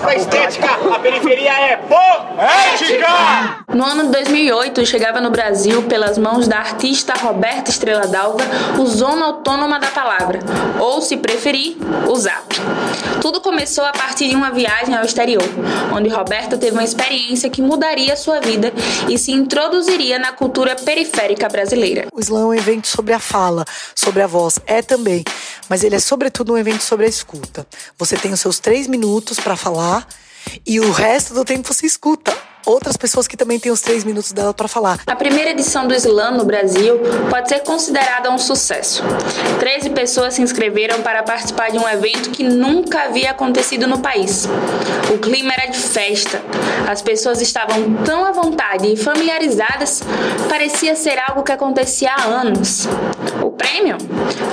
palavra estética, a periferia é poética! No ano de 2008, chegava no Brasil, pelas mãos da artista Roberta Estrela Dalva, o Zona Autônoma da Palavra, ou, se preferir, o ZAP. Tudo começou a partir de uma viagem ao exterior, onde Roberta teve uma experiência que mudaria sua vida e se introduziria na cultura periférica brasileira. O slam é um evento sobre a fala, sobre a voz, é também, mas ele é sobretudo um evento sobre a escuta. Você tem os seus três minutos para falar e o resto do tempo você escuta outras pessoas que também têm os três minutos dela para falar. A primeira edição do Slam no Brasil pode ser considerada um sucesso. Treze pessoas se inscreveram para participar de um evento que nunca havia acontecido no país. O clima era de festa. As pessoas estavam tão à vontade e familiarizadas, parecia ser algo que acontecia há anos. Prêmio?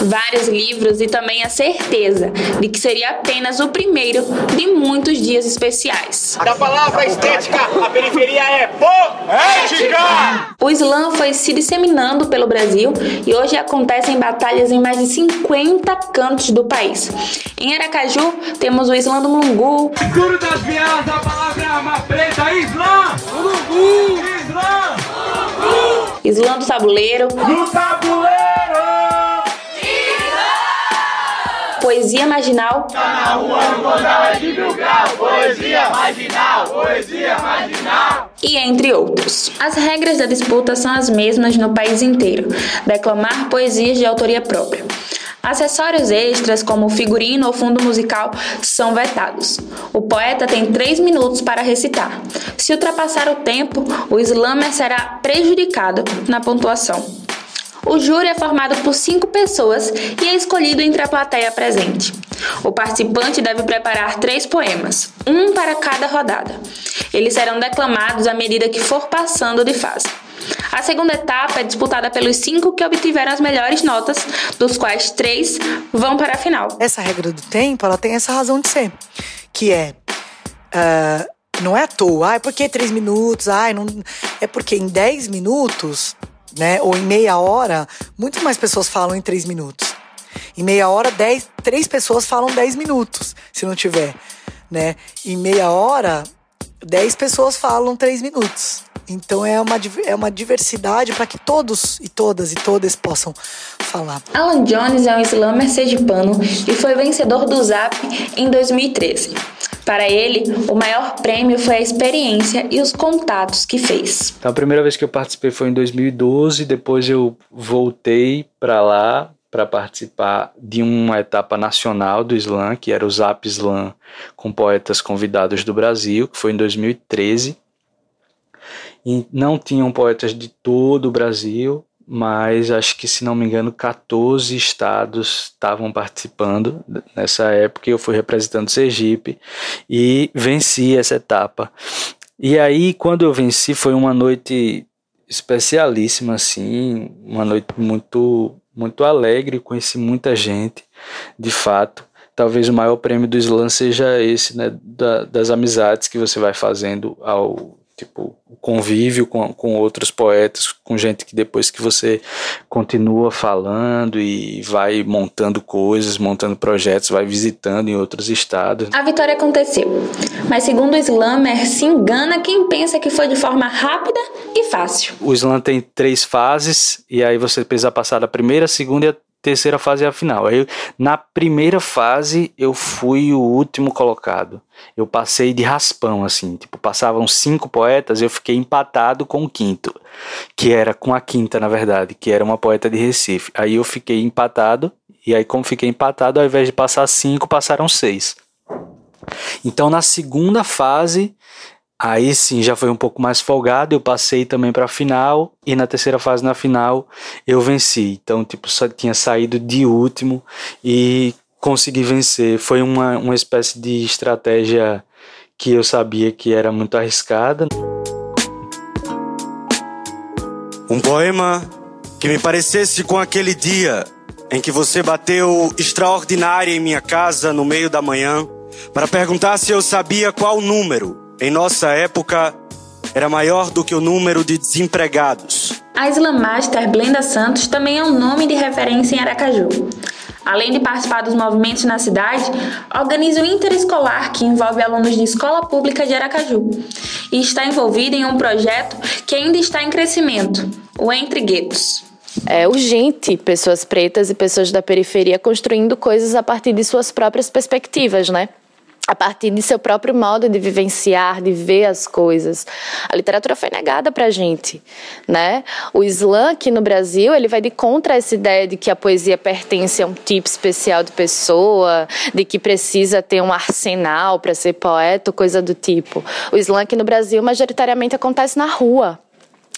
Vários livros e também a certeza de que seria apenas o primeiro de muitos dias especiais. Da palavra estética, a periferia é poética! O slam foi se disseminando pelo Brasil e hoje acontecem batalhas em mais de 50 cantos do país. Em Aracaju, temos o slam do Mungu. Seguro das vielas, a palavra é arma preta, slam! Mungu! Slam! Slam do Tabuleiro. Do tabuleiro! Poesia marginal. Tá na rua, de. Poesia marginal, poesia marginal. e entre outros. As regras da disputa são as mesmas no país inteiro: declamar poesias de autoria própria. Acessórios extras, como figurino ou fundo musical, são vetados. O poeta tem três minutos para recitar. Se ultrapassar o tempo, o slammer será prejudicado na pontuação. O júri é formado por cinco pessoas e é escolhido entre a plateia presente. O participante deve preparar três poemas, um para cada rodada. Eles serão declamados à medida que for passando de fase. A segunda etapa é disputada pelos cinco que obtiveram as melhores notas, dos quais três vão para a final. Essa regra do tempo, ela tem essa razão de ser, que é ah, não é à toa, ah, é porque três minutos, ai, não, é porque em dez minutos, né, ou em meia hora, muito mais pessoas falam em três minutos. Em meia hora, dez, três pessoas falam dez minutos, se não tiver, né? Em meia hora, dez pessoas falam três minutos. Então é uma, é uma diversidade para que todos e todas e todas possam falar. Alan Jones é um slammer sergipano e foi vencedor do Zap em 2013. Para ele, o maior prêmio foi a experiência e os contatos que fez. Então a primeira vez que eu participei foi em 2012, depois eu voltei para lá para participar de uma etapa nacional do Slam, que era o Zap Slam com poetas convidados do Brasil, que foi em 2013. E não tinham poetas de todo o Brasil, mas acho que, se não me engano, 14 estados estavam participando nessa época. Eu fui representando Sergipe e venci essa etapa. E aí, quando eu venci, foi uma noite especialíssima, assim, uma noite muito, muito alegre, conheci muita gente, de fato. Talvez o maior prêmio do Slam seja esse, né, da- das amizades que você vai fazendo ao tipo o convívio com, com outros poetas, com gente que depois que você continua falando e vai montando coisas, montando projetos, vai visitando em outros estados. A vitória aconteceu, mas segundo o Slammer, se engana quem pensa que foi de forma rápida e fácil. O slam tem três fases e aí você precisa passar da primeira, a segunda e a terceira fase e a final. Aí na primeira fase eu fui o último colocado. Eu passei de raspão assim, tipo, passavam cinco poetas, eu fiquei empatado com o quinto, que era com a quinta, na verdade, que era uma poeta de Recife. Aí eu fiquei empatado e aí como fiquei empatado, ao invés de passar cinco, passaram seis. Então na segunda fase Aí sim já foi um pouco mais folgado, eu passei também para a final e na terceira fase na final eu venci. Então, tipo, só tinha saído de último e consegui vencer. Foi uma, uma espécie de estratégia que eu sabia que era muito arriscada. Um poema que me parecesse com aquele dia em que você bateu extraordinária em minha casa no meio da manhã para perguntar se eu sabia qual número, em nossa época, era maior do que o número de desempregados. A Slam Master Blenda Santos também é um nome de referência em Aracaju. Além de participar dos movimentos na cidade, organiza o Interescolar, que envolve alunos de escola pública de Aracaju, e está envolvida em um projeto que ainda está em crescimento, o Entre Guetos. É urgente pessoas pretas e pessoas da periferia construindo coisas a partir de suas próprias perspectivas, né? A partir de seu próprio modo de vivenciar, de ver as coisas. A literatura foi negada para a gente, né? O slam aqui no Brasil, ele vai de contra essa ideia de que a poesia pertence a um tipo especial de pessoa, de que precisa ter um arsenal para ser poeta, coisa do tipo. O slam aqui no Brasil majoritariamente acontece na rua,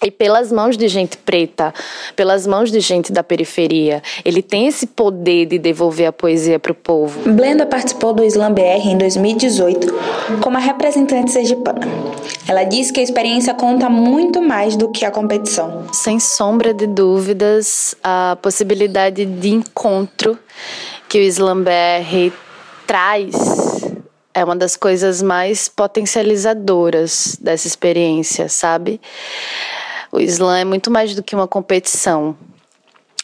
e pelas mãos de gente preta, pelas mãos de gente da periferia. Ele tem esse poder de devolver a poesia para o povo. Blenda participou do Slam BR em 2018 como a representante sergipana. Ela disse que a experiência conta muito mais do que a competição. Sem sombra de dúvidas, a possibilidade de encontro que o Slam BR traz é uma das coisas mais potencializadoras dessa experiência, sabe? O slam é muito mais do que uma competição.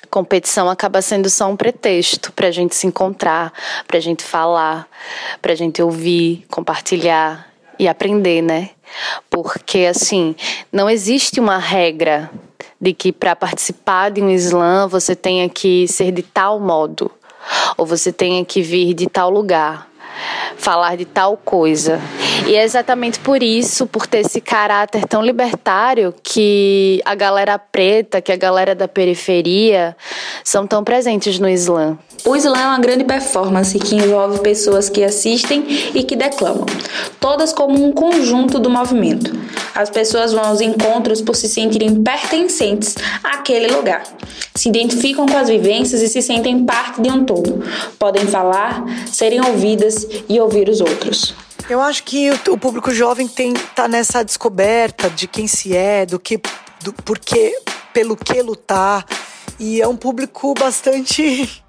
A competição acaba sendo só um pretexto para a gente se encontrar, para a gente falar, para a gente ouvir, compartilhar e aprender, né? Porque, assim, não existe uma regra de que para participar de um slam você tenha que ser de tal modo, ou você tenha que vir de tal lugar falar de tal coisa. E é exatamente por isso, por ter esse caráter tão libertário, que a galera preta, que a galera da periferia são tão presentes no Islã. O Islã é uma grande performance que envolve pessoas que assistem e que declamam, todas como um conjunto do movimento. As pessoas vão aos encontros por se sentirem pertencentes àquele lugar. Se identificam com as vivências e se sentem parte de um todo. Podem falar, serem ouvidas e ouvir os outros. Eu acho que o, público jovem tem tá nessa descoberta de quem se é, do que, do porquê, pelo que lutar. E é um público bastante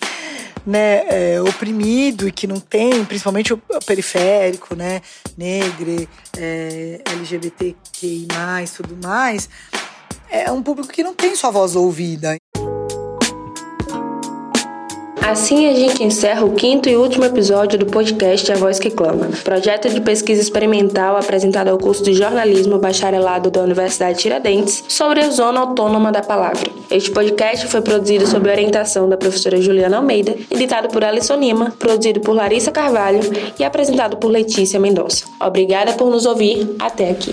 né, é, oprimido e que não tem, principalmente o periférico, né, negro, é, LGBTQI+, tudo mais, é um público que não tem sua voz ouvida. Assim a gente encerra o quinto e último episódio do podcast A Voz que Clama, projeto de pesquisa experimental apresentado ao curso de jornalismo bacharelado da Universidade Tiradentes sobre a zona autônoma da palavra. Este podcast foi produzido sob orientação da professora Juliana Almeida, editado por Alisson Lima, produzido por Larissa Carvalho e apresentado por Letícia Mendonça. Obrigada por nos ouvir. Até aqui.